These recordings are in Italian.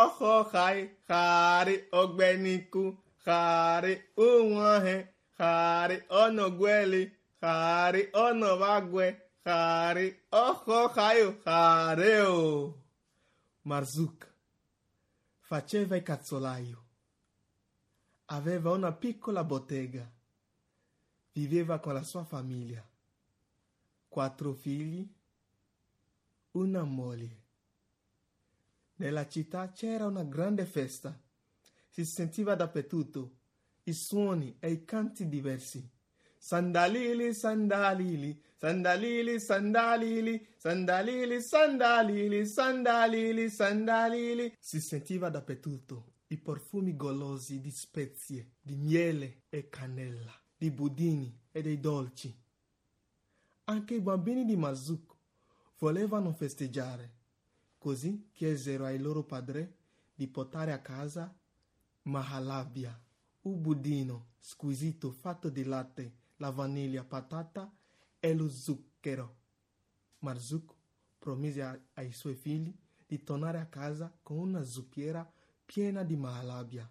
ọkọ hai hari ọgbẹniku hari ụnwahe hari ọnọgweli hari ọnọbagwe hari ọkọ haio hari o Marzuk faceva il cazzolaio. Aveva una piccola bottega. Viveva con la sua famiglia. Quattro figli, una moglie. Nella città c'era una grande festa. Si sentiva dappertutto i suoni e i canti diversi. Sandalili, sandalili, sandalili, sandalili, sandalili, sandalili, sandalili, sandalili. Si sentiva dappertutto i profumi golosi di spezie, di miele e cannella, di budini e dei dolci. Anche i bambini di Mazuk volevano festeggiare. Così chiesero ai loro padri di portare a casa mahalabia, un budino squisito fatto di latte, la vaniglia, patata e lo zucchero. Marzuk promise ai suoi figli di tornare a casa con una zuppiera piena di mahalabia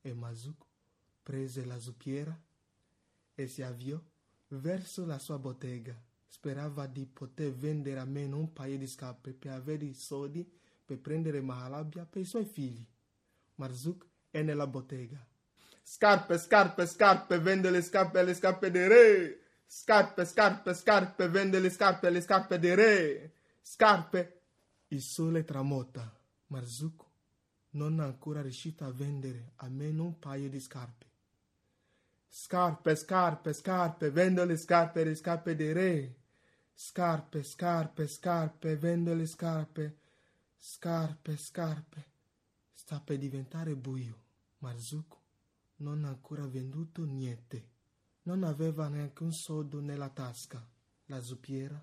e Marzuk prese la zuppiera e si avviò verso la sua bottega. Sperava di poter vendere almeno un paio di scarpe per avere i soldi per prendere mahalabia per i suoi figli. Marzuk è nella bottega. Scarpe, scarpe, scarpe, vende le scarpe alle scarpe dei re. Scarpe, scarpe, scarpe, vende le scarpe alle scarpe dei re. Scarpe. Il sole tramota. Marzuk non ha ancora riuscito a vendere almeno un paio di scarpe. Scarpe, scarpe, scarpe, vendo le scarpe le scarpe dei re. Scarpe, scarpe, scarpe, vendo le scarpe. Scarpe, scarpe. Sta per diventare buio. Marzuko non ha ancora venduto niente. Non aveva neanche un soldo nella tasca. La zuppiera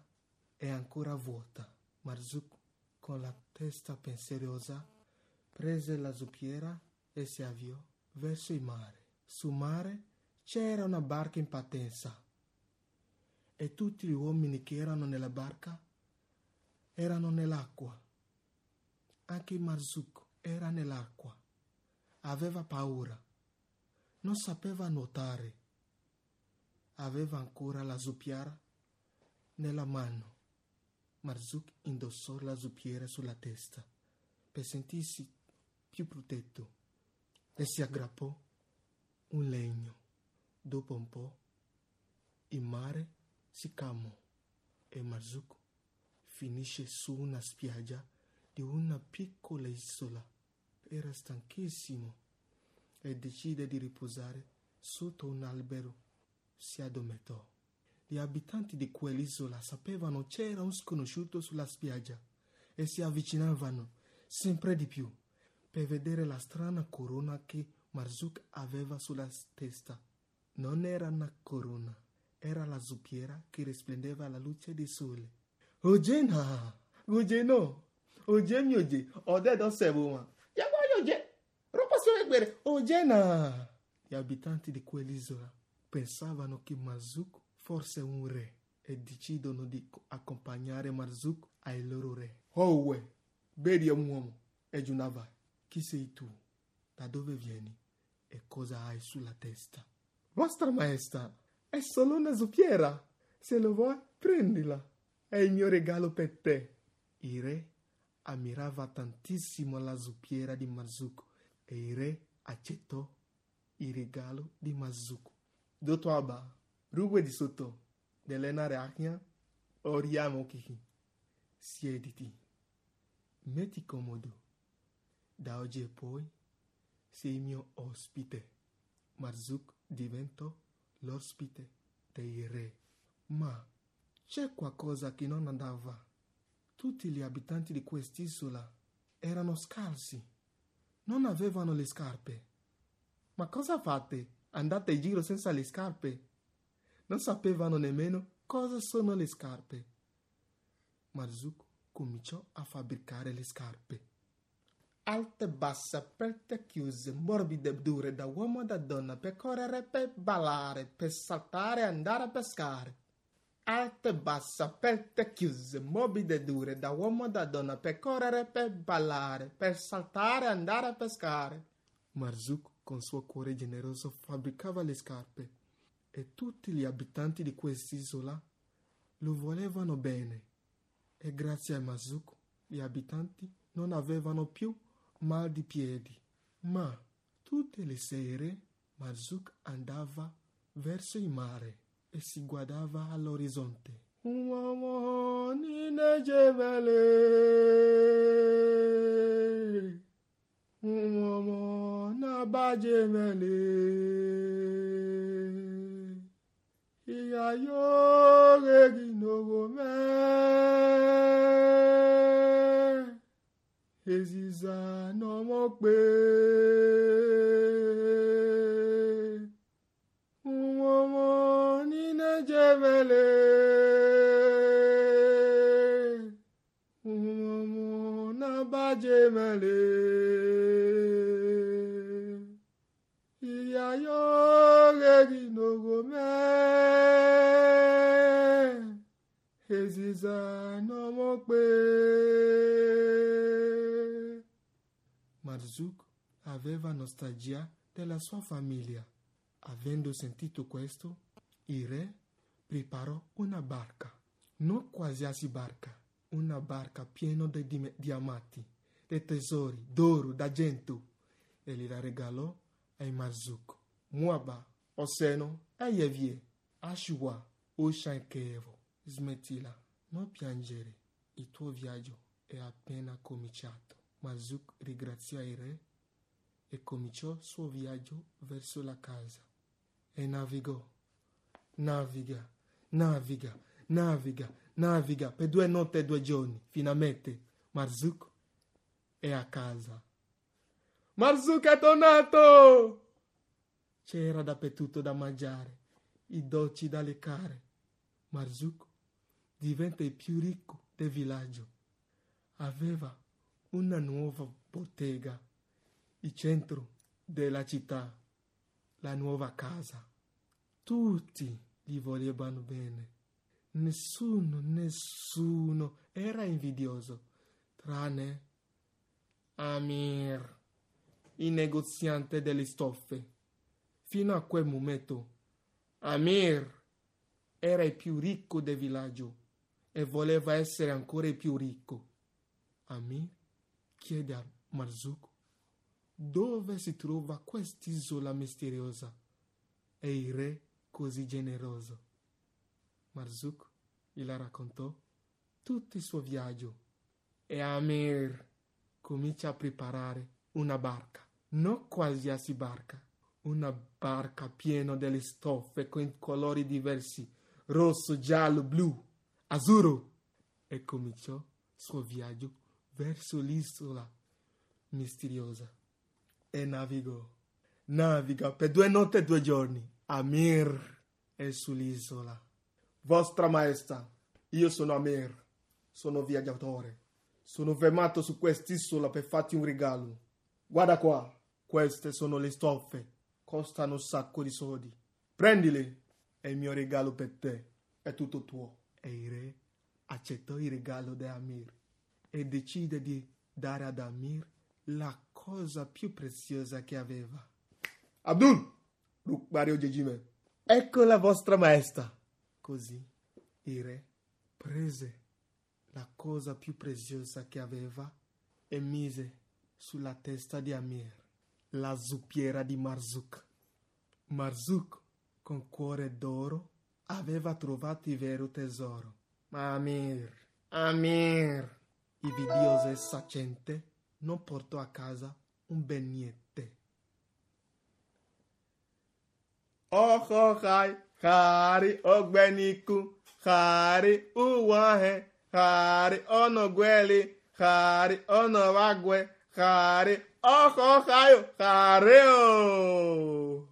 è ancora vuota. Marzuko, con la testa pensierosa, prese la zuppiera e si avviò verso il mare. Sul mare c'era una barca in partenza e tutti gli uomini che erano nella barca erano nell'acqua. Anche Marzuko era nell'acqua. Aveva paura. Non sapeva nuotare. Aveva ancora la zuppiera nella mano. Marzuk indossò la zuppiera sulla testa per sentirsi più protetto e si aggrappò un legno. Dopo un po' il mare si calmò e Marzuk finisce su una spiaggia di una piccola isola. Era stanchissimo e decide di riposare sotto un albero. Si addormentò. Gli abitanti di quell'isola sapevano c'era un sconosciuto sulla spiaggia e si avvicinavano sempre di più per vedere la strana corona che Marzuk aveva sulla testa. Non era una corona, era la zuppiera che risplendeva alla luce del sole. Ojena! Ojeno! Oje mi oje! Odedo sebuma! Yagwa oje! Ropa sua egbere! Ojena! Gli abitanti di quell'isola pensavano che Marzuk fosse un re e decidono di accompagnare Marzuk ai loro re. Uè! Vedi un uomo! E Giunava, chi sei tu? Da dove vieni? E cosa hai sulla testa? Vostra maestà, è solo una zuppiera. Se lo vuoi, prendila. È il mio regalo per te. Il re ammirava tantissimo la zuppiera di Mazuko e il re accettò il regalo di Mazuko. Dottoaba, rugwe di sotto, dell'enare acnia, oriamo kiki. Siediti. Metti comodo. Da oggi e poi sei mio ospite. Marzuk diventò l'ospite dei re. Ma c'è qualcosa che non andava. Tutti gli abitanti di quest'isola erano scalzi. Non avevano le scarpe. Ma cosa fate? Andate in giro senza le scarpe? Non sapevano nemmeno cosa sono le scarpe. Marzuk cominciò a fabbricare le scarpe. Alte, basse, aperte, chiuse, morbide e dure da uomo e da donna per correre, per ballare, per saltare e andare a pescare. alte, basse, aperte, chiuse, morbide e dure, da uomo e da donna, per correre, per ballare, per saltare, andare a pescare. Marzuk, con suo cuore generoso, fabbricava le scarpe e tutti gli abitanti di quest'isola lo volevano bene. E grazie a Marzuk, gli abitanti non avevano più mal di piedi. Ma tutte le sere Marzuk andava verso il mare e si guardava all'orizzonte. Un uomo inegevole, un uomo èzìzà náà mọ̀ pé. Wọ́n mọ̀ nínú jẹ́bẹ̀lẹ̀ wọ́n mọ̀ náà bá ìyá yóò rẹ̀rì nògò mẹ́. Èzìzà náà mọ̀ pé. Marzuk aveva nostalgia della sua famiglia. Avendo sentito questo, il re preparò una barca, non qualsiasi barca, una barca piena di di diamanti, di tesori, d'oro, d'argento, e gliela regalò ai Marzuk. Muaba, Oseno, Ayevie, Ashua, Oshankevo, smettila, non piangere, il tuo viaggio è appena cominciato. Marzuk ringraziò il re e cominciò il suo viaggio verso la casa e navigò naviga, naviga, naviga, naviga per due notti e due giorni. Finalmente Marzuk è a casa. Marzuk è tornato! C'era dappertutto da mangiare, i dolci da leccare. Marzuk diventa il più ricco del villaggio. Aveva una nuova bottega, il centro della città, la nuova casa. Tutti gli volevano bene. Nessuno, nessuno era invidioso, tranne Amir, il negoziante delle stoffe. Fino a quel momento Amir era il più ricco del villaggio e voleva essere ancora più ricco. Amir chiede a Marzuk dove si trova quest'isola misteriosa e il re così generoso. Marzuk gliela raccontò tutto il suo viaggio e Amir comincia a preparare una barca, non qualsiasi barca, una barca piena delle stoffe con colori diversi, rosso, giallo, blu, azzurro, e cominciò il suo viaggio verso l'isola misteriosa e navigò. Naviga per due notti e due giorni Amir è sull'isola. Vostra Maestà, io sono Amir, sono viaggiatore. Sono fermato su quest'isola per farti un regalo. Guarda qua, queste sono le stoffe, costano un sacco di soldi. Prendili, è il mio regalo per te, è tutto tuo. E il re accettò il regalo di Amir e decide di dare ad Amir la cosa più preziosa che aveva. Abdul! Mario Gegime. Ecco la vostra maestra. Così il re prese la cosa più preziosa che aveva e mise sulla testa di Amir la zuppiera di Marzuk. Marzuk, con cuore d'oro, aveva trovato il vero tesoro. Ma Amir, Amir, invidioso e saccente, non portò a casa un bel niente. ọkọkai ghari ogbeniku ghari uwahe ghari ọnọgweli ghari ọnọwagwe ghari ọkọkayo ghari o